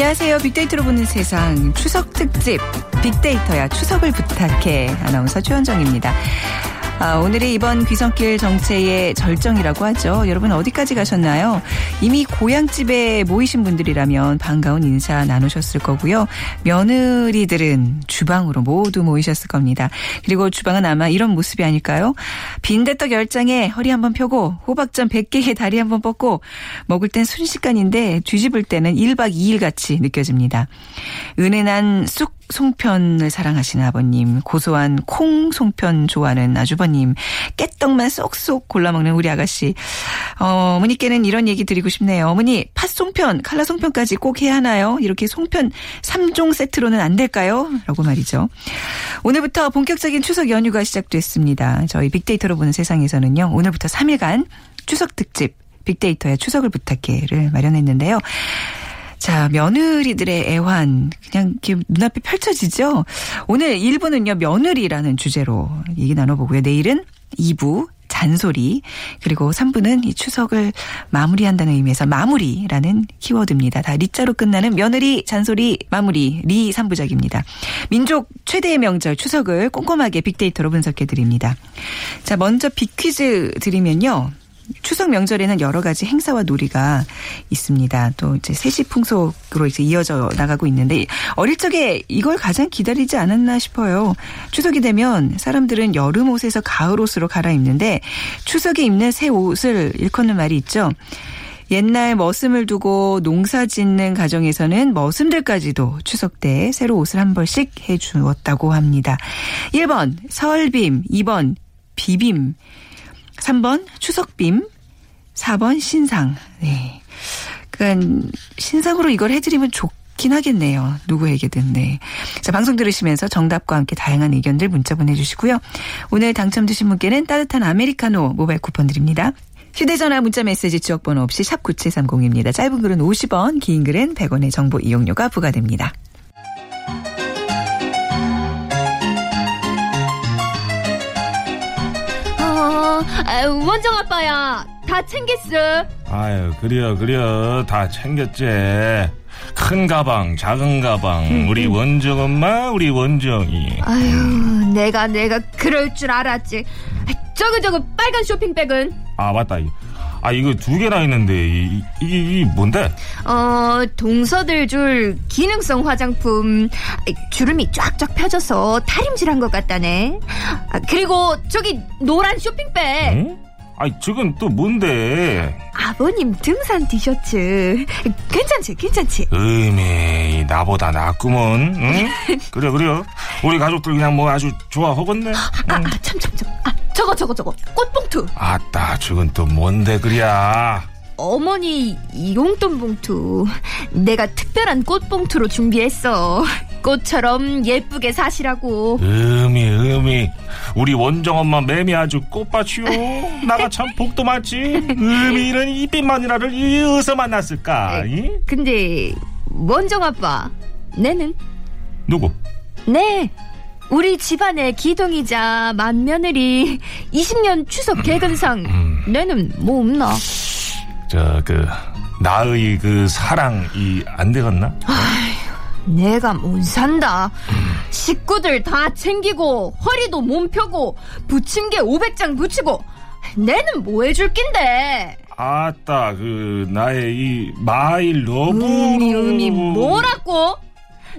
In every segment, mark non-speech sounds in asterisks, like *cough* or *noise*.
안녕하세요. 빅데이터로 보는 세상 추석 특집 빅데이터야 추석을 부탁해 아나운서 최현정입니다. 아, 오늘이 이번 귀성길 정체의 절정이라고 하죠. 여러분 어디까지 가셨나요? 이미 고향집에 모이신 분들이라면 반가운 인사 나누셨을 거고요. 며느리들은 주방으로 모두 모이셨을 겁니다. 그리고 주방은 아마 이런 모습이 아닐까요? 빈대떡 10장에 허리 한번 펴고 호박전 100개에 다리 한번 뻗고 먹을 땐 순식간인데 뒤집을 때는 1박 2일 같이 느껴집니다. 은은한 쑥 송편을 사랑하시는 아버님, 고소한 콩 송편 좋아하는 아주버님, 깨떡만 쏙쏙 골라 먹는 우리 아가씨. 어, 어머니께는 이런 얘기 드리고 싶네요. 어머니, 팥송편, 칼라 송편까지 꼭 해야 하나요? 이렇게 송편 3종 세트로는 안 될까요? 라고 말이죠. 오늘부터 본격적인 추석 연휴가 시작됐습니다. 저희 빅데이터로 보는 세상에서는요. 오늘부터 3일간 추석 특집 빅데이터의 추석을 부탁해를 마련했는데요. 자, 며느리들의 애환 그냥 이렇게 눈앞에 펼쳐지죠. 오늘 1부는요. 며느리라는 주제로 얘기 나눠보고요. 내일은 2부 잔소리 그리고 3부는 이 추석을 마무리한다는 의미에서 마무리라는 키워드입니다. 다 리자로 끝나는 며느리 잔소리 마무리 리 3부작입니다. 민족 최대의 명절 추석을 꼼꼼하게 빅데이터로 분석해 드립니다. 자, 먼저 빅퀴즈 드리면요. 추석 명절에는 여러 가지 행사와 놀이가 있습니다. 또 이제 세시 풍속으로 이제 이어져 나가고 있는데 어릴 적에 이걸 가장 기다리지 않았나 싶어요. 추석이 되면 사람들은 여름 옷에서 가을 옷으로 갈아입는데 추석에 입는 새 옷을 일컫는 말이 있죠. 옛날 머슴을 두고 농사 짓는 가정에서는 머슴들까지도 추석 때 새로 옷을 한 벌씩 해 주었다고 합니다. 1번 설빔, 2번 비빔, 3번 추석빔, 4번 신상. 네. 그러니까 신상으로 이걸 해드리면 좋긴 하겠네요. 누구에게든. 네. 자, 방송 들으시면서 정답과 함께 다양한 의견들 문자 보내주시고요. 오늘 당첨되신 분께는 따뜻한 아메리카노 모바일 쿠폰 드립니다. 휴대전화 문자 메시지 지역번호 없이 샵 9730입니다. 짧은 글은 50원, 긴 글은 100원의 정보 이용료가 부과됩니다. 어, 아, 원정 아빠야 다 챙겼어. 아유 그려 그려. 다 챙겼지. 큰 가방 작은 가방. 우리 원정 엄마 우리 원정이. 아유 내가 내가 그럴 줄 알았지. 아, 저거 저거 빨간 쇼핑백은? 아 맞다 아 이거 두 개나 있는데 이, 이, 이, 이 뭔데 어 동서들 줄 기능성 화장품 아, 주름이 쫙쫙 펴져서 다림질한 것 같다네. 아, 그리고 저기 노란 쇼핑백 응? 아이 저건 또 뭔데 아버님 등산 티셔츠 괜찮지 괜찮지. 음이 나보다 낫구먼 응? *laughs* 그래 그래 우리 가족들 그냥 뭐 아주 좋아하겠네 응. 아참참참 아, 저거 저거 저거. 꽃봉투. 아따 저건 또 뭔데 그랴 어머니 용돈 봉투. 내가 특별한 꽃봉투로 준비했어. 꽃처럼 예쁘게 사시라고. 음이 음이. 우리 원정 엄마 매미 아주 꽃밭이요. 나가 참 *laughs* 복도 많지? 음이 이런 이빛 마누라를 이 어디서 만났을까 이? 근데 원정 아빠 내는? 누구? 네 우리 집안의 기둥이자 맏며느리 20년 추석 개근상 내는 뭐 없나? 저 그 나의 그 사랑이 안 되겠나? 내가 못 산다. 식구들 다 챙기고 허리도 몸 펴고 부침개 500장 붙이고 내는 뭐 해줄 낀데? 아따 그 나의 이 마일 러브 음이 음이 뭐라고?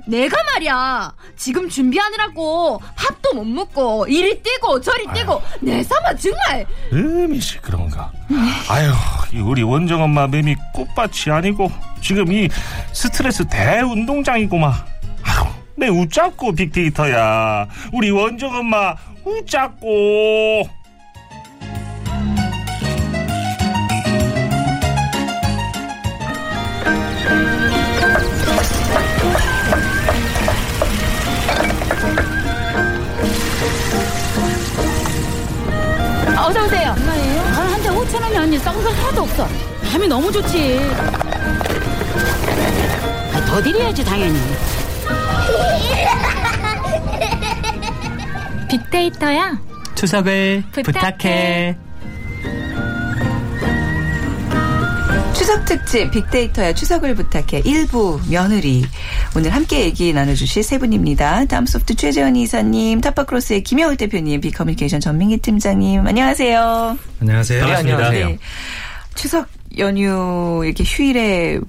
내가 말이야. 지금 준비하느라고 밥도 못 먹고 이리 뛰고 저리 뛰고 내 삼아 정말. 음이 시끄러운가? 아유 이 우리 원정 엄마 매미 꽃밭이 아니고 지금 이 스트레스 대운동장이구만. 아유 내 웃자고 빅데이터야. 우리 원정 엄마 웃자고. 어서 오세요. 얼마예요? 한대 5천 원이 언니 썩은 거 하나도 없어. 밤이 너무 좋지. 아, 더 드려야지 당연히. *laughs* 빅데이터야. 추석을 부탁해. 부탁해. 추석 특집 빅데이터야 추석을 부탁해 일부 며느리 오늘 함께 얘기 나눠주실 세 분입니다. 다음소프트 최재원 이사님, 타파크로스의 김영우 대표님, 빅커뮤니케이션 전민기 팀장님 안녕하세요. 안녕하세요. 네. 추석 연휴 이렇게 휴일에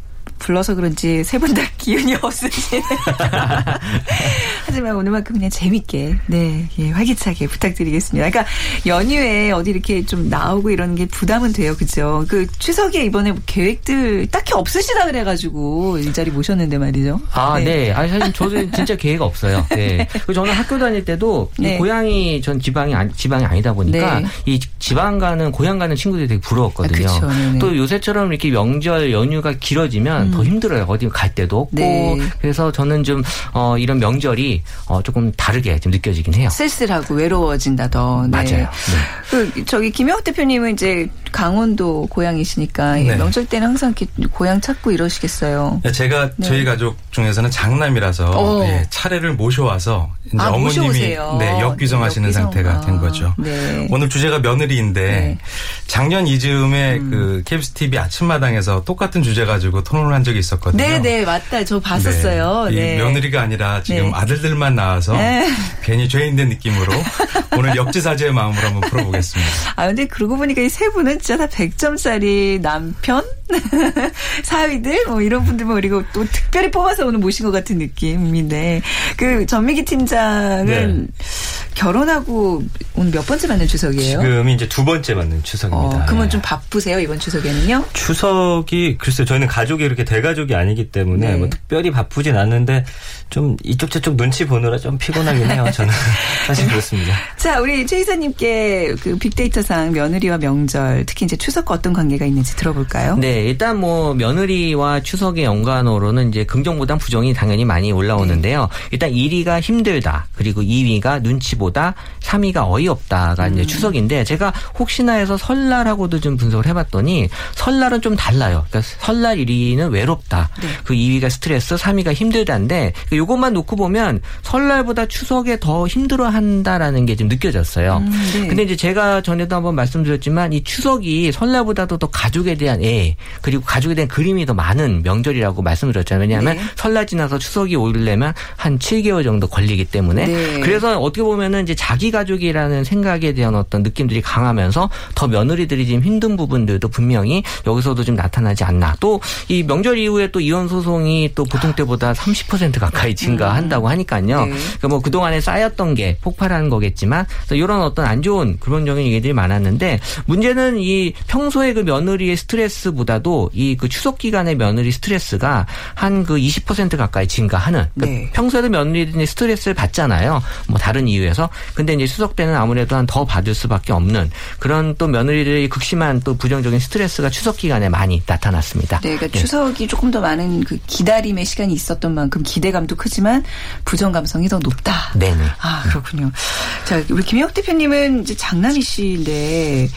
불러서 그런지 세 분 다 *laughs* 기운이 없으시네. *laughs* 하지만 오늘만큼 그냥 재밌게, 네, 예, 활기차게 부탁드리겠습니다. 그러니까 연휴에 어디 이렇게 좀 나오고 이러는 게 부담은 돼요, 그죠? 그 추석에 이번에 계획들 딱히 없으시다 그래가지고 이 자리 모셨는데 말이죠. 아, 네. 아니, 사실 저도 진짜 계획 없어요. 네. *laughs* 그리고 저는 학교 다닐 때도 네. 이 고향이 전 지방이 아니, 지방이 아니다 보니까 네. 이 지방 가는 고향 가는 친구들이 되게 부러웠거든요. 아, 그쵸. 또 요새처럼 이렇게 명절 연휴가 길어지면 더 힘들어요. 어디 갈 데도 없고. 네. 그래서 저는 좀 어, 이런 명절이 어, 조금 다르게 좀 느껴지긴 해요. 쓸쓸하고 외로워진다 더. 네. 맞아요. 그 저기 김영욱 대표님은 이제 강원도 고향이시니까 이 네. 명절 때는 항상 이렇게 고향 찾고 이러시겠어요. 네, 제가 네. 저희 가족 중에서는 장남이라서 어. 예, 차례를 모셔와서 이제 아, 어머님이. 네, 역귀정하시는 역귀정. 상태가 된 아, 거죠. 네. 오늘 주제가 며느리인데 네. 음. 작년 이즈음에 그 KBS TV 아침마당에서 똑같은 주제 가지고 토론을 한 적이 있었거든요. 네, 네, 맞다. 저 봤었어요. 네. 네. 이 며느리가 아니라 지금 네. 아들들만 나와서 네. 괜히 죄인 된 느낌으로 *laughs* 오늘 역지사지의 마음으로 한번 풀어보겠습니다. 아, 근데 그러고 보니까 이 세 분은 진짜 다 100점짜리 남편? *laughs* 사위들? 뭐 이런 분들만 그리고 또 특별히 뽑아서 오늘 모신 것 같은 느낌인데. 그 전미기 팀장은 결혼하고 오늘 몇 번째 맞는 추석이에요? 지금이 이제 두 번째 맞는 추석입니다. 어, 그러면 예. 좀 바쁘세요, 이번 추석에는요? 추석이 글쎄요 저희는 가족이 이렇게 대가족이 아니기 때문에 네. 뭐 특별히 바쁘진 않는데 좀 이쪽 저쪽 눈치 보느라 좀 피곤하긴 해요 *laughs* 저는 사실 그렇습니다. 자, 우리 최 이사님께 그 빅데이터상 며느리와 명절, 특히 이제 추석과 어떤 관계가 있는지 들어볼까요? 네, 일단 뭐 며느리와 추석의 연관어로는 이제 긍정보단 부정이 당연히 많이 올라오는데요. 일단 1위가 힘들다. 그리고 2위가 눈치 보다, 3위가 어이없다가 이제 추석인데 제가 혹시나 해서 설날하고도 좀 분석을 해 봤더니 설날은 좀 달라요. 그러니까 설날 1위는 외롭다. 그 2위가 스트레스, 3위가 힘들다인데 요것만 놓고 보면 설날보다 추석에 더 힘들어 한다라는 게 좀 느껴졌어요. 네. 근데 이제 제가 전에도 한번 말씀드렸지만 이 추석이 설날보다도 더 가족에 대한 애 그리고 가족에 대한 그림이 더 많은 명절이라고 말씀드렸잖아요. 왜냐하면 네. 설날 지나서 추석이 오려면 한 7개월 정도 걸리기 때문에 네. 그래서 어떻게 보면은 이제 자기 가족이라는 생각에 대한 어떤 느낌들이 강하면서 더 며느리들이 지금 힘든 부분들도 분명히 여기서도 좀 나타나지 않나. 또 이 명절 이후에 또 이혼 소송이 또 보통 때보다 30% 가까이 증가한다고 하니까요. 네. 그러니까 뭐 그동안에 쌓였던 게 폭발하는 거겠지만 이런 어떤 안 좋은 그런 적인 얘기들이 많았는데 문제는 이 평소에 그 며느리의 스트레스보다 도 이 그 추석 기간의 며느리 스트레스가 한 그 20% 가까이 증가하는 그러니까 네. 평소에도 며느리들이 스트레스를 받잖아요. 뭐 다른 이유에서 근데 이제 추석 때는 아무래도 한 더 받을 수밖에 없는 그런 또 며느리들의 극심한 또 부정적인 스트레스가 추석 기간에 많이 나타났습니다. 네, 그러니까 예. 추석이 조금 더 많은 그 기다림의 시간이 있었던 만큼 기대감도 크지만 부정 감성이 더 높다. 네 네. 아, 그렇군요. 자, 우리 김혁 대표님은 이제 장남이신데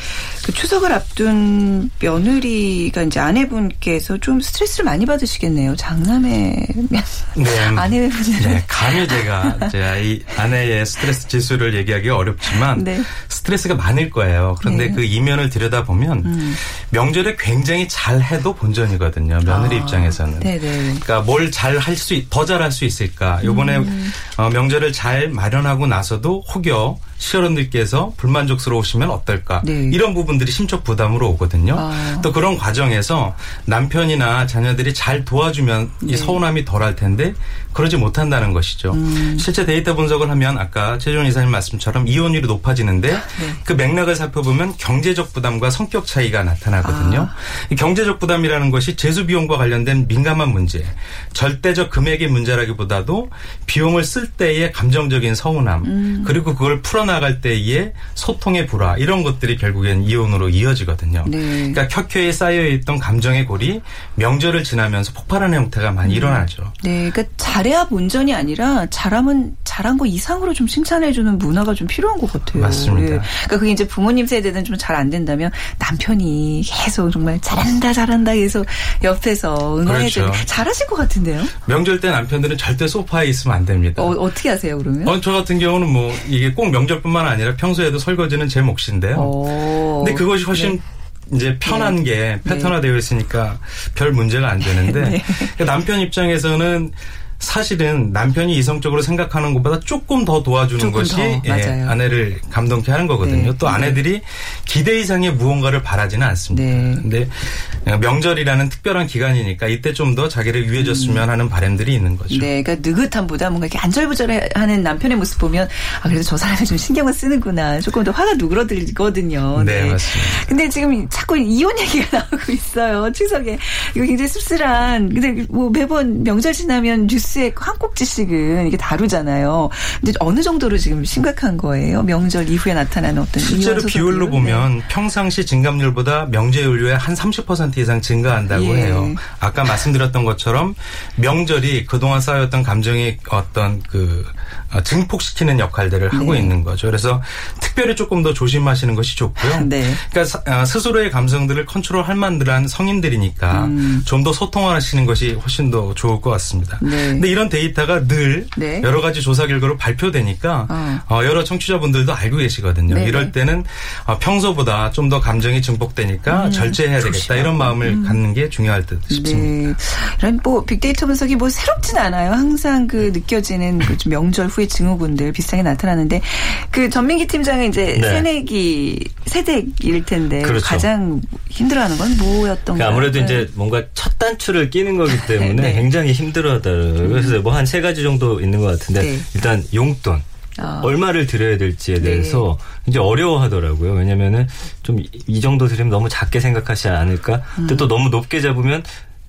그 추석을 앞둔 며느리가 이제 아내분께서 좀 스트레스를 많이 받으시겠네요. 장남의 네. *laughs* 아내분은 네, 감히 제가 제가 이 아내의 스트레스 지수를 얘기하기가 어렵지만 네. 스트레스가 많을 거예요. 그런데 네. 그 이면을 들여다보면 음. 명절에 굉장히 잘 해도 본전이거든요. 며느리 아, 입장에서는. 네네. 그러니까 뭘 잘 할 수, 더 잘할 수 있을까. 요번에 음. 어, 명절을 잘 마련하고 나서도 혹여 시어른들께서 불만족스러우시면 어떨까. 네. 이런 부분들이 심적 부담으로 오거든요. 아. 또 그런 과정에서 남편이나 자녀들이 잘 도와주면 네. 이 서운함이 덜할 텐데 그러지 못한다는 것이죠. 음. 실제 데이터 분석을 하면 아까 최종 이사님 말씀처럼 이혼율이 높아지는데 *laughs* 그 맥락을 살펴보면 경제적 부담과 성격 차이가 나타나거든요. 이 경제적 부담이라는 것이 재수 비용과 관련된 민감한 문제, 절대적 금액의 문제라기보다도 비용을 쓸 때의 감정적인 서운함, 그리고 그걸 풀어나갈 때의 소통의 불화 이런 것들이 결국엔 이혼으로 이어지거든요. 네. 그러니까 켜켜이 쌓여있던 감정의 골이 명절을 지나면서 폭발하는 형태가 많이 일어나죠. 네, 그러니까 잘해야 본전이 아니라 잘하면 잘한 거 이상으로 좀 칭찬해주는 문화가 좀 필요한 것 같아요. 맞습니다. 예. 그러니까 그게 이제 부모님 세대는 좀 잘 안 된다면 남편이 계속 정말 잘한다 잘한다 해서 옆에서 응원해줘. 그렇죠. 잘하실 것 같은데요? 명절 때 남편들은 절대 소파에 있으면 안 됩니다. 어, 어떻게 하세요 그러면? 어, 저 같은 경우는 뭐 이게 꼭 명절뿐만 아니라 평소에도 설거지는 제 몫인데요. 어. 근데 그것이 훨씬 이제 편한 게 패턴화되어 있으니까 별 문제가 안 되는데 *laughs* 그 남편 입장에서는 사실은 남편이 이성적으로 생각하는 것보다 조금 더 도와주는 조금 것이 더, 예. 아내를 감동케 하는 거거든요. 네, 또 아내들이 기대 이상의 무언가를 바라지는 않습니다. 네. 근데 명절이라는 특별한 기간이니까 이때 좀 더 자기를 위해줬으면 하는 바람들이 있는 거죠. 네, 그러니까 느긋함보다 뭔가 이렇게 안절부절하는 남편의 모습 보면 아 그래도 저 사람이 좀 신경을 쓰는구나 조금 더 화가 누그러들거든요. 네, 맞습니다. 근데 지금 자꾸 이혼 얘기가 *laughs* 나오고 있어요. 추석에 이거 굉장히 씁쓸한. 근데 뭐 매번 명절 지나면 뉴스 에 한 꼭지씩은 이게 다루잖아요. 근데 어느 정도로 지금 심각한 거예요? 명절 이후에 나타나는 어떤 실제로? 비율로 보면 평상시 증감률보다 명제율류의 한 30% 이상 증가한다고 예. 해요. 아까 말씀드렸던 것처럼 명절이 그동안 쌓였던 감정이 어떤 그 어, 증폭시키는 역할들을 하고 네. 있는 거죠. 그래서 특별히 조금 더 조심하시는 것이 좋고요. 네. 그러니까 사- 어, 스스로의 감성들을 컨트롤할 만들한 성인들이니까 음. 좀더 소통하시는 것이 훨씬 더 좋을 것 같습니다. 네. 근데 이런 데이터가 늘 네. 여러 가지 조사 결과로 발표되니까 어. 어, 여러 청취자분들도 알고 계시거든요. 네네. 이럴 때는 어, 평소보다 좀 더 감정이 증폭되니까 절제해야 되겠다 음, 조심하고. 이런 마음을 갖는 게 중요할 듯 싶습니다. 네. 이런 뭐 빅데이터 분석이 뭐 새롭진 않아요. 항상 그 느껴지는 그좀 명절 후의 증후군들 비슷하게 나타나는데 그 전민기 팀장은 이제 네. 새내기 세대일 텐데 그렇죠. 가장 힘들어하는 건 뭐였던 그 가요? 아무래도 이제 뭔가 첫 단추를 끼는 거기 *laughs* 때문에 네. 굉장히 힘들어하더라고요. 그래서 뭐 한 세 가지 정도 있는 것 같은데 네. 일단 용돈. 아. 얼마를 드려야 될지에 네. 대해서 이제 어려워하더라고요. 왜냐면은 좀 이 정도 드리면 너무 작게 생각하지 않을까? 근데 음. 또 너무 높게 잡으면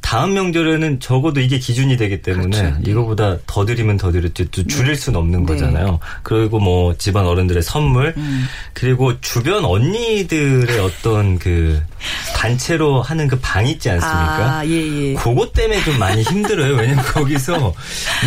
다음 명절에는 적어도 이게 기준이 되기 때문에 그렇죠. 네. 이거보다 더 드리면 더 드렸지 또 줄일 수는 없는 네. 거잖아요. 그리고 뭐 집안 어른들의 선물 음. 그리고 주변 언니들의 어떤 그 단체로 하는 그 방 있지 않습니까? 아, 예, 예. 그것 때문에 좀 많이 힘들어요. 왜냐면 거기서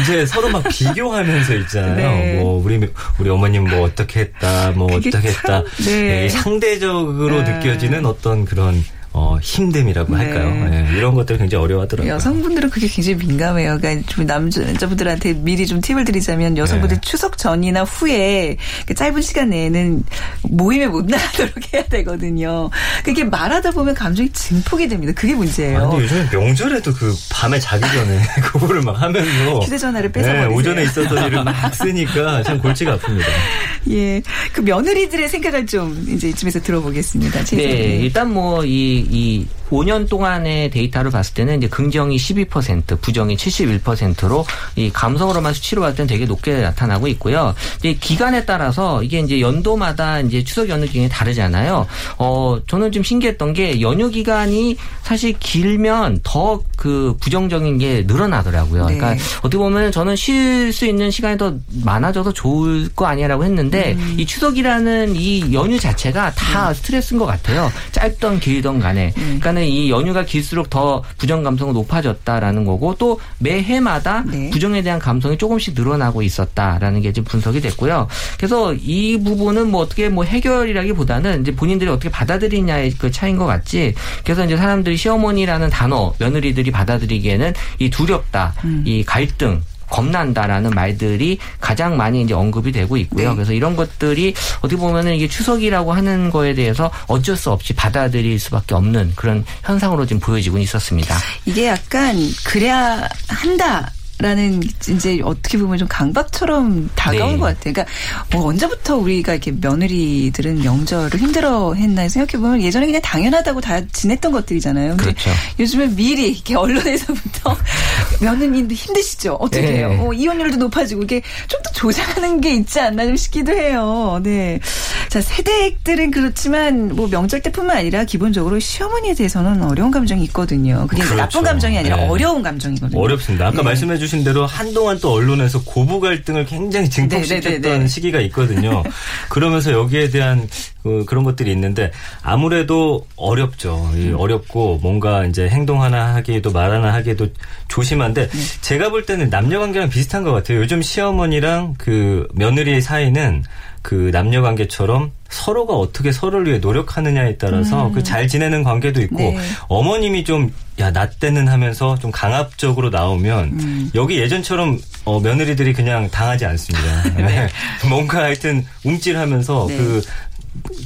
이제 서로 막 비교하면서 있잖아요. 네. 뭐 우리 우리 어머님 뭐 어떻게 했다, 뭐 어떻게 참, 했다. 네. 예, 상대적으로 네. 느껴지는 어떤 그런 어, 힘듦이라고 네. 할까요? 예, 이런 것들을 굉장히 어려워하더라고요. 여성분들은 그게 굉장히 민감해요. 그러니까 좀 남자분들한테 미리 좀 팁을 드리자면 여성분들 네. 추석 전이나 후에 그 짧은 시간 내에는 모임에 못 나가도록 해야 되거든요. 그게 말하다 보면 감정이 증폭이 됩니다. 그게 문제예요. 아, 근데 요즘에 명절에도 그 밤에 자기 전에 *laughs* *laughs* 그거를 막 하면서 휴대전화를 네, 뺏어버리세요. 오전에 있었던 일을 막 쓰니까 참 골치가 아픕니다. *laughs* 예. 그 며느리들의 생각을 좀 이제 이쯤에서 들어보겠습니다. 네, 일단 뭐이 이 5년 동안의 데이터를 봤을 때는 이제 긍정이 12%, 부정이 71%로 이 감성으로만 수치로 봤을 때는 되게 높게 나타나고 있고요. 이제 기간에 따라서 이게 이제 연도마다 이제 추석 연휴 기간이 다르잖아요. 어, 저는 좀 신기했던 게 연휴 기간이 사실 길면 더 그 부정적인 게 늘어나더라고요. 네. 그러니까 어떻게 보면 저는 쉬수 있는 시간이 더 많아져서 좋을 거 아니라고 했는데 음. 이 추석이라는 이 연휴 자체가 다 스트레스인 것 같아요. 짧던 길던 간 에. 그러니까는 이 연휴가 길수록 더 부정 감성은 높아졌다라는 거고 또 매해마다 네. 부정에 대한 감성이 조금씩 늘어나고 있었다라는 게 지금 분석이 됐고요. 그래서 이 부분은 뭐 어떻게 뭐 해결이라기보다는 이제 본인들이 어떻게 받아들이냐의 그 차이인 것 같지. 그래서 이제 사람들이 시어머니라는 단어 며느리들이 받아들이기에는 이 두렵다, 이 갈등. 겁난다라는 말들이 가장 많이 이제 언급이 되고 있고요. 네. 그래서 이런 것들이 어떻게 보면은 이게 추석이라고 하는 거에 대해서 어쩔 수 없이 받아들일 수밖에 없는 그런 현상으로 지금 보여지고 있었습니다. 이게 약간 그래야 한다. 라는 이제 어떻게 보면 좀 강박처럼 다가온 네. 것 같아요. 그러니까 뭐 언제부터 우리가 이렇게 며느리들은 명절을 힘들어 했나 생각해 보면 예전에 그냥 당연하다고 다 지냈던 것들이잖아요. 근데 그렇죠. 요즘에 미리 이렇게 언론에서부터 *laughs* 며느님도 힘드시죠. 어떻게 네. 해요? 어, 이혼율도 높아지고 이게 좀 더 조장하는 게 있지 않나 좀 싶기도 해요. 네. 자 세대들은 그렇지만 뭐 명절 때뿐만 아니라 기본적으로 시어머니에 대해서는 어려운 감정이 있거든요. 그게 이제 나쁜 그렇죠. 감정이 아니라 네. 어려운 감정이거든요. 어렵습니다. 아까 네. 말씀해 주신 대로 한동안 또 언론에서 고부 갈등을 굉장히 증폭시켰던 네, 네, 네. 시기가 있거든요. *laughs* 그러면서 여기에 대한 그, 런 것들이 있는데 아무래도 어렵죠. 이 어렵고 뭔가 이제 행동 하나 하기에도 말 하나 하기에도 조심한데 네. 제가 볼 때는 남녀 관계랑 비슷한 것 같아요. 요즘 시어머니랑 그 며느리의 사이는 그 남녀 관계처럼 서로가 어떻게 서로를 위해 노력하느냐에 따라서 그잘 지내는 관계도 있고 네. 어머님이 좀 야 나 때는 하면서 좀 강압적으로 나오면 음. 여기 예전처럼 어, 며느리들이 그냥 당하지 않습니다. *laughs* 네. *laughs* 뭔가 하여튼 움찔하면서 네. 그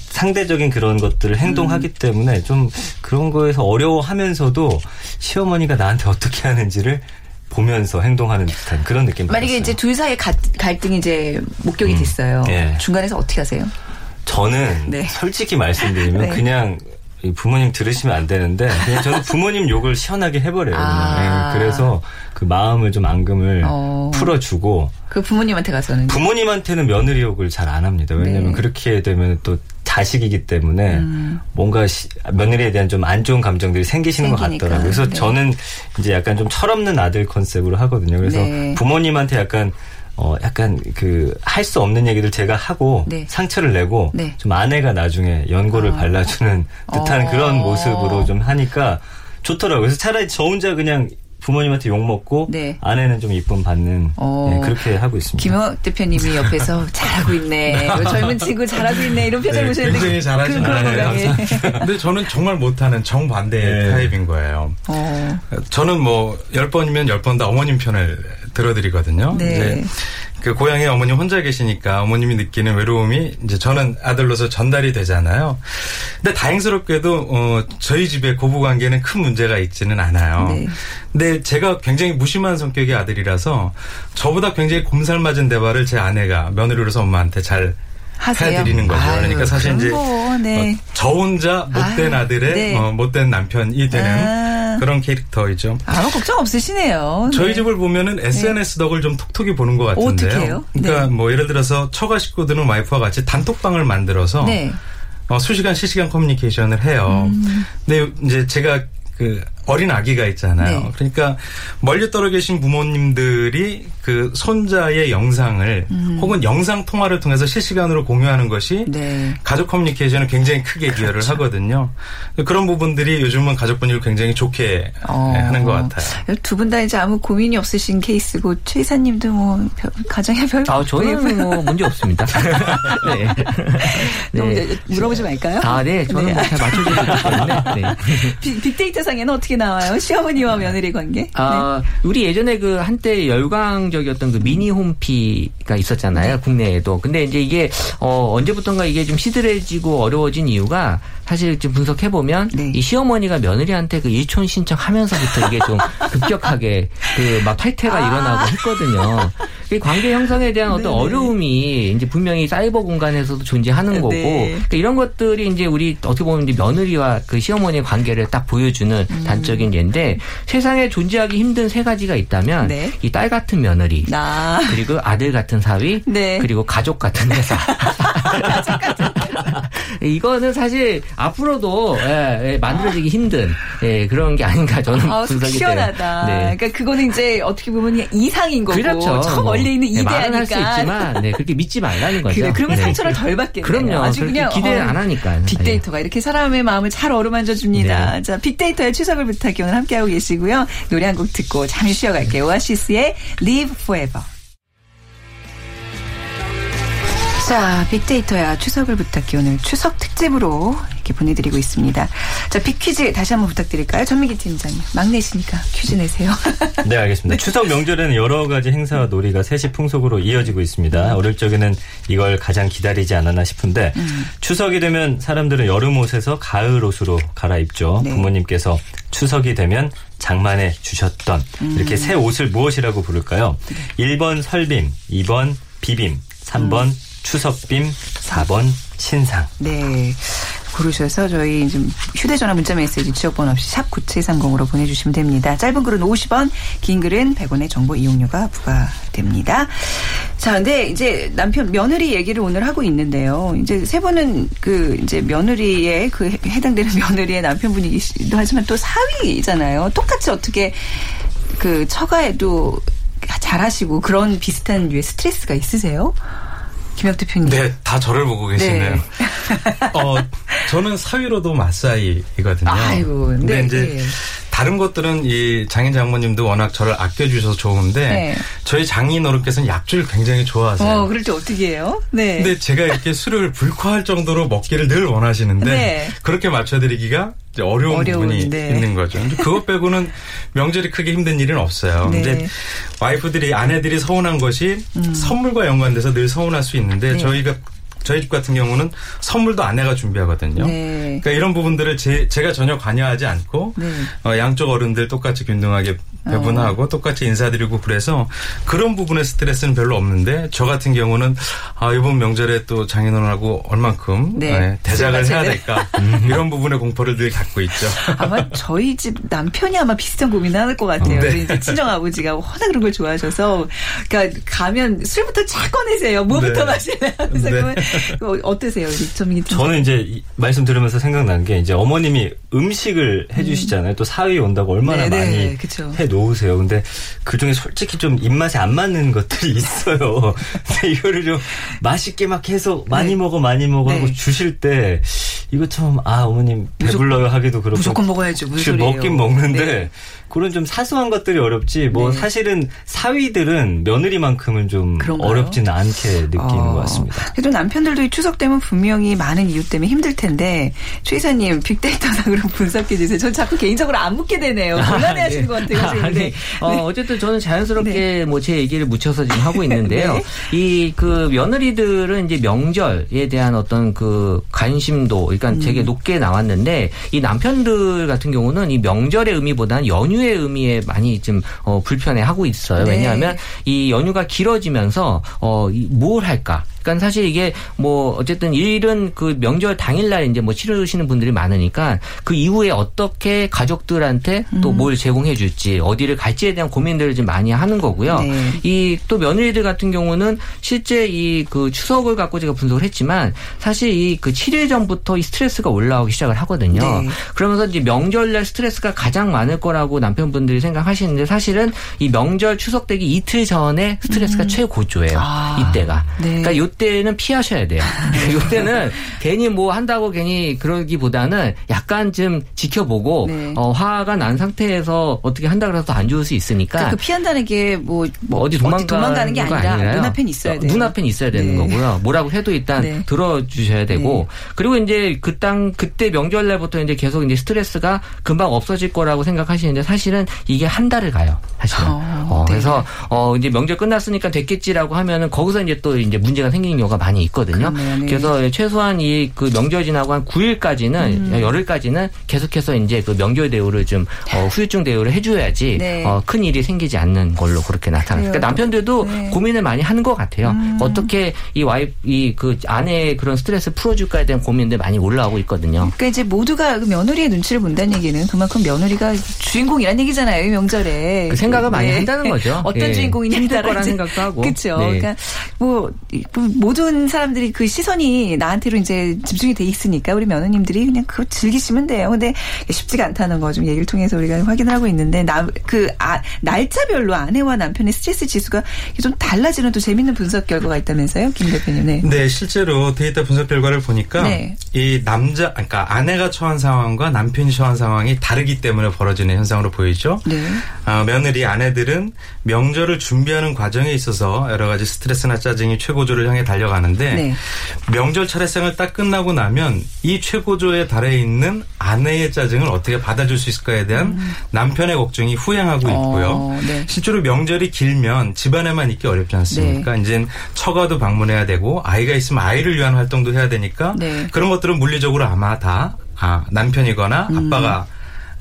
상대적인 그런 것들을 행동하기 음. 때문에 좀 그런 거에서 어려워하면서도 시어머니가 나한테 어떻게 하는지를 보면서 행동하는 듯한 그런 느낌 만약에 받았어요. 이제 둘 사이의 가- 갈등이 이제 목격이 됐어요. 예. 중간에서 어떻게 하세요? 저는 네. 솔직히 말씀드리면 *laughs* 네. 그냥 이 부모님 들으시면 안 되는데 그냥 저는 *laughs* 부모님 욕을 시원하게 해버려요. 아. 예, 그래서 그 마음을 좀 앙금을 어. 풀어주고 그 부모님한테 가서는 부모님한테는 며느리 욕을 잘 안 합니다. 왜냐하면 네. 그렇게 되면 또 자식이기 때문에 음. 뭔가 시- 며느리에 대한 좀 안 좋은 감정들이 생기시는 것 생기니까. 같더라고요. 그래서 네. 저는 이제 약간 좀 철없는 아들 컨셉으로 하거든요. 그래서 네. 부모님한테 약간 어 약간 그 할 수 없는 얘기들 제가 하고 네. 상처를 내고 네. 좀 아내가 나중에 연고를 아. 발라주는 듯한 어. 그런 모습으로 좀 하니까 좋더라고요. 그래서 차라리 저 혼자 그냥 부모님한테 욕 먹고 네. 아내는 좀 이쁨 받는 어. 네, 그렇게 하고 있습니다. 김영학 대표님이 옆에서 *laughs* 잘하고 있네. 요 젊은 친구 잘하고 있네. 이런 표정 네, 보셨는데 굉장히 잘하시는 그, 그런 거예요. 거예요. *laughs* 근데 저는 정말 못하는 정반대 네. 타입인 거예요. 어. 저는 뭐, 열 번이면 열번다 어머님 편을 들어드리거든요. 네. 그 고향에 어머님 혼자 계시니까 어머님이 느끼는 외로움이 이제 저는 아들로서 전달이 되잖아요. 근데 다행스럽게도, 어, 저희 집의 고부 관계는 큰 문제가 있지는 않아요. 네. 근데 제가 굉장히 무심한 성격의 아들이라서 저보다 굉장히 곰살맞은 대화를 제 아내가 며느리로서 엄마한테 잘 하세요? 해드리는 거죠. 아유, 그러니까 사실 이제 거, 네. 어, 저 혼자 못된 아유, 아, 들의 네. 못된 남편이 되는 아. 그런 캐릭터이죠. 아무 걱정 없으시네요. 저희 네. 집을 보면은 SNS 덕을 좀 톡톡히 보는 것 같은데요. 어떻게 해요? 그러니까 네. 뭐 예를 들어서 처가 식구들은 와이프와 같이 단톡방을 만들어서 네. 어, 수시간 실시간 커뮤니케이션을 해요. 음. 근데 이제 제가 그 어린 아기가 있잖아요. 네. 그러니까 멀리 떨어 계신 부모님들이 그 손자의 영상을 혹은 영상 통화를 통해서 실시간으로 공유하는 것이 음. 네. 가족 커뮤니케이션을 굉장히 크게 기여를 하거든요. 그런 부분들이 요즘은 가족 분위기를 굉장히 좋게 어. 네, 하는 것 같아요. 두 분 다 이제 아무 고민이 없으신 케이스고 최 이사님도 뭐 별- 가정에 별 아, 저는 뭐 *laughs* 문제 없습니다. *laughs* 네. 너무 네. 물어보지 말까요? 아, 네. 저는 네. 뭐 잘 맞춰주고 있기 때문에. 네. 빅- 빅데이터 상에는 어떻게 나와요? 시어머니와 며느리 관계? 아, 우리 예전에 그 한때 열광적이었던 그 미니 홈피가 있었잖아요. 국내에도. 근데 이제 이게 어 언제부턴가 이게 좀 시들해지고 어려워진 이유가 사실 좀 분석해 보면 네. 이 시어머니가 며느리한테 그 일촌 신청하면서부터 이게 좀 *laughs* 급격하게 그 막 탈퇴가 아. 일어나고 했거든요. 이 관계 형성에 대한 어떤 네네. 어려움이 이제 분명히 사이버 공간에서도 존재하는 거고 네. 그러니까 이런 것들이 이제 우리 어떻게 보면 이제 며느리와 그 시어머니의 관계를 딱 보여주는 음. 단적인 예인데 세상에 존재하기 힘든 세 가지가 있다면 네. 이딸 같은 며느리 나. 그리고 아들 같은 사위 네. 그리고 가족 같은 회사 *laughs* 이거는 사실 앞으로도 예, 예, 만들어지기 힘든 예, 그런 게 아닌가 저는 아, 속 분석이 시원하다. 돼요. 네. 그러니까 그거는 이제 어떻게 보면 이상인 거고 그렇죠. 저 뭐, 멀리 있는 네, 이대하니까. 말은 할수 있지만 네, 그렇게 믿지 말라는 거죠. 그래, 그러면 네. 상처를 덜 받겠네요. 그럼요. 아주 그냥 기대 어, 안 하니까. 빅데이터가 이렇게 사람의 마음을 잘 어루만져 줍니다. 네. 자, 빅데이터의 추석을 부탁해 오늘 함께하고 계시고요. 노래 한 곡 듣고 잠시 쉬어갈게요. 오아시스의 Live Forever. 자, 빅데이터야 추석을 부탁해 오늘 추석 특집으로 이렇게 보내드리고 있습니다. 자, 빅퀴즈 다시 한번 부탁드릴까요? 전미기 팀장님. 막내시니까 퀴즈 내세요. *laughs* 네, 알겠습니다. 추석 명절에는 여러 가지 행사와 놀이가 세시 풍속으로 이어지고 있습니다. 어릴 적에는 이걸 가장 기다리지 않았나 싶은데 추석이 되면 사람들은 여름 옷에서 가을 옷으로 갈아입죠. 네. 부모님께서 추석이 되면 장만해 주셨던 이렇게 새 옷을 무엇이라고 부를까요? 1번 설빔, 2번 비빔, 3번 추석빔, 4번 신상. 네. 고르셔서 저희 좀 휴대전화 문자 메시지 지역번호 없이 샵 9730으로 보내주시면 됩니다. 짧은 글은 50원, 긴 글은 100원의 정보 이용료가 부과됩니다. 자, 근데 이제 남편 며느리 얘기를 오늘 하고 있는데요. 이제 세 분은 그 이제 며느리의 그 해- 해당되는 *laughs* 며느리의 남편분이기도 하지만 또 사위잖아요. 똑같이 어떻게 그 처가에도 잘하시고 그런 비슷한 류의 스트레스가 있으세요? 김혁 대표님. 네, 다 저를 보고 계시네요. 네. *laughs* 어, 저는 사위로도 맞사이거든요. 아이고, 근데 네, 이제 네. 다른 것들은 이 장인 장모님도 워낙 저를 아껴주셔서 좋은데 네. 저희 장인 어른께서는 약주를 굉장히 좋아하세요. 어, 그럴 때 어떻게 해요? 네. 근데 제가 이렇게 술을 불쾌할 정도로 먹기를 늘 원하시는데 네. 그렇게 맞춰드리기가 이제 어려운 어려운, 부분이 네. 있는 거죠. 그것 빼고는 명절이 크게 힘든 일은 없어요. 네. 근데 와이프들이 아내들이 서운한 것이 선물과 연관돼서 늘 서운할 수 있는데 음. 네. 저희가 저희 집 같은 경우는 선물도 아내가 준비하거든요. 네. 그러니까 이런 부분들을 제, 제가 전혀 관여하지 않고 네. 어, 양쪽 어른들 똑같이 균등하게 배분하고 똑같이 인사드리고 그래서 그런 부분의 스트레스는 별로 없는데 저 같은 경우는 아 이번 명절에 또 장인어른하고 얼만큼 네. 네, 대작을 술 해야 될까 이런 부분의 공포를 늘 갖고 있죠. 아마 저희 집 남편이 아마 비슷한 고민을 하는 것 같아요. 네. 우리 이제 친정 아버지가 워낙 그런 걸 좋아하셔서, 그러니까 가면 술부터 쫙 꺼내세요. 뭐부터 네. 마실래요? 그래서 네. 그러면 *laughs* 어떠세요, 우리 전민기 팀? 저는 이제 이 말씀 들으면서 생각난 게 이제 어머님이 음식을 해주시잖아요. 또 사위 온다고 얼마나 네, 네, 많이 그쵸. 해 놓으세요. 근데 그 중에 솔직히 좀 입맛에 안 맞는 것들이 *laughs* 있어요. 근데 이거를 좀 맛있게 막 해서 많이 네. 먹어 많이 먹어 하고 네. 주실 때 이거 좀아 어머님 배불러요 하기도 그렇고 무조건 먹어야죠. 무슨 소리예요. 먹긴 먹는데 네. 그런 좀 사소한 것들이 어렵지 뭐 네. 사실은 사위들은 며느리만큼은 좀 그런가요? 어렵지는 않게 느끼는 어, 것 같습니다. 그래도 남편들도 이 추석 되면 분명히 많은 이유 때문에 힘들 텐데 최 이사님 빅데이터상으로 분석해 주세요. 전 자꾸 개인적으로 안 묻게 되네요. 곤란해 하시는 것 같아요. 지금. 아니, 네. 어, 어쨌든 저는 자연스럽게 뭐 제 얘기를 묻혀서 지금 하고 *laughs* 있는데요. 네. 이그 며느리들은 이제 명절에 대한 어떤 그 관심도, 그러니까 음. 되게 높게 나왔는데 이 남편들 같은 경우는 이 명절의 의미보다는 연휴의 의미에 많이 좀 어, 불편해하고 있어요. 네. 왜냐하면 이 연휴가 길어지면서 어, 이뭘 할까? 그러니까 사실 이게 뭐 어쨌든 일은 그 명절 당일날 이제 뭐 치르시는 분들이 많으니까 그 이후에 어떻게 가족들한테 또 음. 뭘 제공해 줄지 어디를 갈지에 대한 고민들을 좀 많이 하는 거고요. 네. 이또 며느리들 같은 경우는 실제 이 그 추석을 갖고 제가 분석을 했지만 사실 이 그 7일 전부터 이 스트레스가 올라오기 시작을 하거든요. 네. 그러면서 이제 명절날 스트레스가 가장 많을 거라고 남편분들이 생각하시는데 사실은 이 명절 추석 되기 이틀 전에 스트레스가 최고조예요. 음. 아. 이때가. 네. 그러니까 요 때는 피하셔야 돼요. *laughs* 요때는 괜히 뭐 한다고 괜히 그러기보다는 약간 좀 지켜보고 네. 어, 화가 난 상태에서 어떻게 한다 그래서 더안 좋을 수 있으니까 그러니까 그 피한다는 게 뭐, 뭐 어디 도망가는, 도망가는 게거 아니라 아니라요. 눈앞엔 있어야 돼요. 눈앞엔 있어야 되는 네. 거고요. 뭐라고 해도 일단 네. 들어주셔야 되고 그리고 이제 그 땅 그때 명절 날부터 이제 계속 이제 스트레스가 금방 없어질 거라고 생각하시는데 사실은 이게 한 달을 가요. 사실은. 어, 어, 네. 그래서 어 이제 명절 끝났으니까 됐겠지라고 하면은 거기서 이제 또 이제 문제가 생 기는 경우가 많이 있거든요. 그러네요, 네. 그래서 최소한 이 그 명절 지나고 한 9일까지는 음. 열흘까지는 계속해서 이제 그 명절 대우를 좀 어, 후유증 대우를 해줘야지 네. 어, 큰 일이 생기지 않는 걸로 그렇게. 그래요. 그러니까 남편들도 네. 음. 고민을 많이 하는 것 같아요. 어떻게 이 와이프 이 그 아내의 그런 스트레스 풀어줄까에 대한 고민들 많이 올라오고 있거든요. 그러니까 이제 모두가 그 며느리의 눈치를 본다는 얘기는 그만큼 며느리가 주인공이란 얘기잖아요, 이 명절에. 그 생각을 많이 한다는 거죠. *laughs* 어떤 예. 주인공이냐에 따라 거라는 생각도 하고. 그렇죠. 네. 그러니까 뭐, 이- 뭐 모든 사람들이 그 시선이 나한테로 이제 집중이 돼 있으니까 우리 며느님들이 그냥 그거 즐기시면 돼요. 근데 쉽지가 않다는 거 좀 얘기를 통해서 우리가 확인을 하고 있는데 나, 그 아, 날짜별로 아내와 남편의 스트레스 지수가 좀 달라지는 또 재밌는 분석 결과가 있다면서요, 김 대표님. 네. 네, 실제로 데이터 분석 결과를 보니까 네. 이 남자, 그러니까 아내가 처한 상황과 남편이 처한 상황이 다르기 때문에 벌어지는 현상으로 보이죠. 네. 어, 며느리 아내들은 명절을 준비하는 과정에 있어서 여러 가지 스트레스나 짜증이 최고조를 향해 달려가는데 네. 명절 차례상을 딱 끝나고 나면 이 최고조에 달해 있는 아내의 짜증을 어떻게 받아줄 수 있을까에 대한 남편의 걱정이 후행하고 있고요. 음. 어, 네. 실제로 명절이 길면 집안에만 있기 어렵지 않습니까? 이제 처가도 방문해야 되고 아이가 있으면 아이를 위한 활동도 해야 되니까 네. 그런 것들은 물리적으로 아마 다 아, 남편이거나 음. 아빠가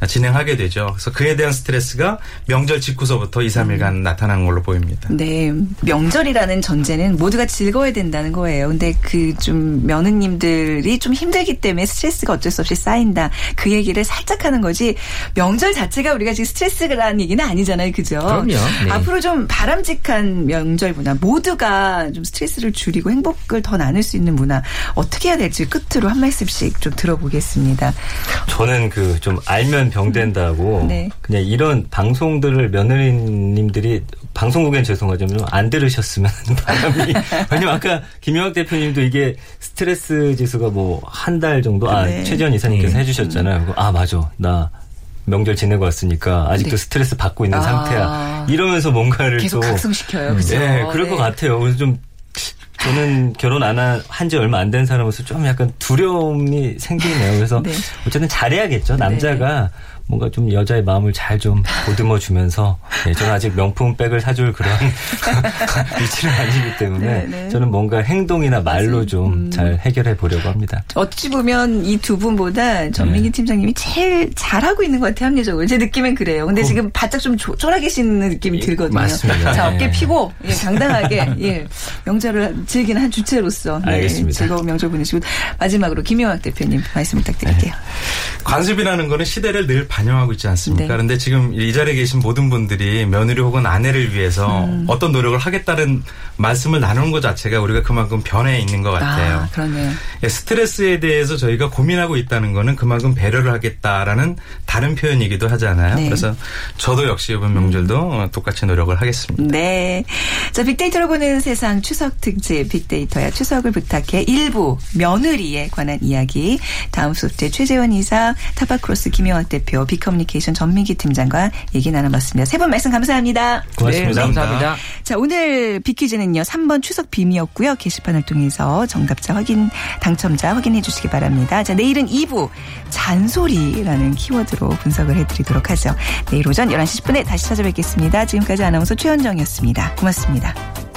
진행하게 되죠. 그래서 그에 대한 스트레스가 명절 직후서부터 2, 3일간 나타나는 걸로 보입니다. 네. 명절이라는 전제는 모두가 즐거워야 된다는 거예요. 근데 그 좀 며느님들이 좀 힘들기 때문에 스트레스가 어쩔 수 없이 쌓인다. 그 얘기를 살짝 하는 거지. 명절 자체가 우리가 지금 스트레스라는 얘기는 아니잖아요. 그죠? 그럼요. 네. 앞으로 좀 바람직한 명절 문화, 모두가 좀 스트레스를 줄이고 행복을 더 나눌 수 있는 문화, 어떻게 해야 될지 끝으로 한 말씀씩 좀 들어보겠습니다. 저는 그 좀 알면 병된다고 *laughs* 네. 그냥 이런 방송들을 며느리님들이 방송국엔 죄송하지만 좀안 들으셨으면 하는 바람이 *laughs* 왜냐면 아까 김영학 대표님도 이게 스트레스 지수가 뭐 한 달 정도 아 네. 최지원 이사님께서 해주셨잖아요. 그거 아 맞아 나 명절 지내고 왔으니까 아직도 네. 스트레스 받고 있는 아. 상태야. 이러면서 뭔가를 계속 또 각성시켜요. 그죠? 네, 그럴 것 같아요. 그래서 좀 저는 결혼 안 한 지 얼마 안 된 사람으로서 좀 약간 두려움이 생기네요. 그래서 *laughs* 네. 어쨌든 잘해야겠죠. 남자가 뭔가 좀 여자의 마음을 잘 좀 보듬어 주면서 네, 저는 아직 명품 백을 사줄 그런 *laughs* 위치는 아니기 때문에 네, 네. 저는 뭔가 행동이나 말로 좀잘 해결해 보려고 합니다. 어찌 보면 이 두 분보다 전민기 네. 팀장님이 제일 잘하고 있는 것 같아요, 합리적으로. 제 느낌엔 그래요. 근데 지금 바짝 좀 조- 쫄아 계시는 느낌이 들거든요. 맞습니다. 자, 네. 어깨 피고, 예, 당당하게, 예, 명절을 즐기는 한 주체로서. 네, 알겠습니다. 즐거운 명절 보내시고. 마지막으로 김용학 대표님 말씀 부탁드릴게요. 관습이라는 거는 시대를 늘 반영하고 있지 않습니까? 네. 그런데 지금 이 자리에 계신 모든 분들이 며느리 혹은 아내를 위해서 음. 어떤 노력을 하겠다는 말씀을 나누는 것 자체가 우리가 그만큼 변해 있는 것 같아요. 아, 그러네요. 예, 스트레스에 대해서 저희가 고민하고 있다는 거는 그만큼 배려를 하겠다라는 다른 표현이기도 하잖아요. 네. 그래서 저도 역시 이번 명절도 어, 똑같이 노력을 하겠습니다. 네. 자, 빅데이터로 보는 세상 추석 특집 빅데이터야 추석을 부탁해 일부 며느리에 관한 이야기 다음 소프트 최재원 이사 타파크로스 김영학 대표 빅커뮤니케이션 전민기 팀장과 얘기 나눠봤습니다. 세 분 말씀 감사합니다. 고맙습니다. 네, 감사합니다. 자, 오늘 빅퀴즈는요. 3번 추석 빔이었고요. 게시판을 통해서 정답자 확인 당첨자 확인해 주시기 바랍니다. 자, 내일은 2부 잔소리라는 키워드로 분석을 해드리도록 하죠. 내일 오전 11시 10분에 다시 찾아뵙겠습니다. 지금까지 아나운서 최현정이었습니다. 고맙습니다.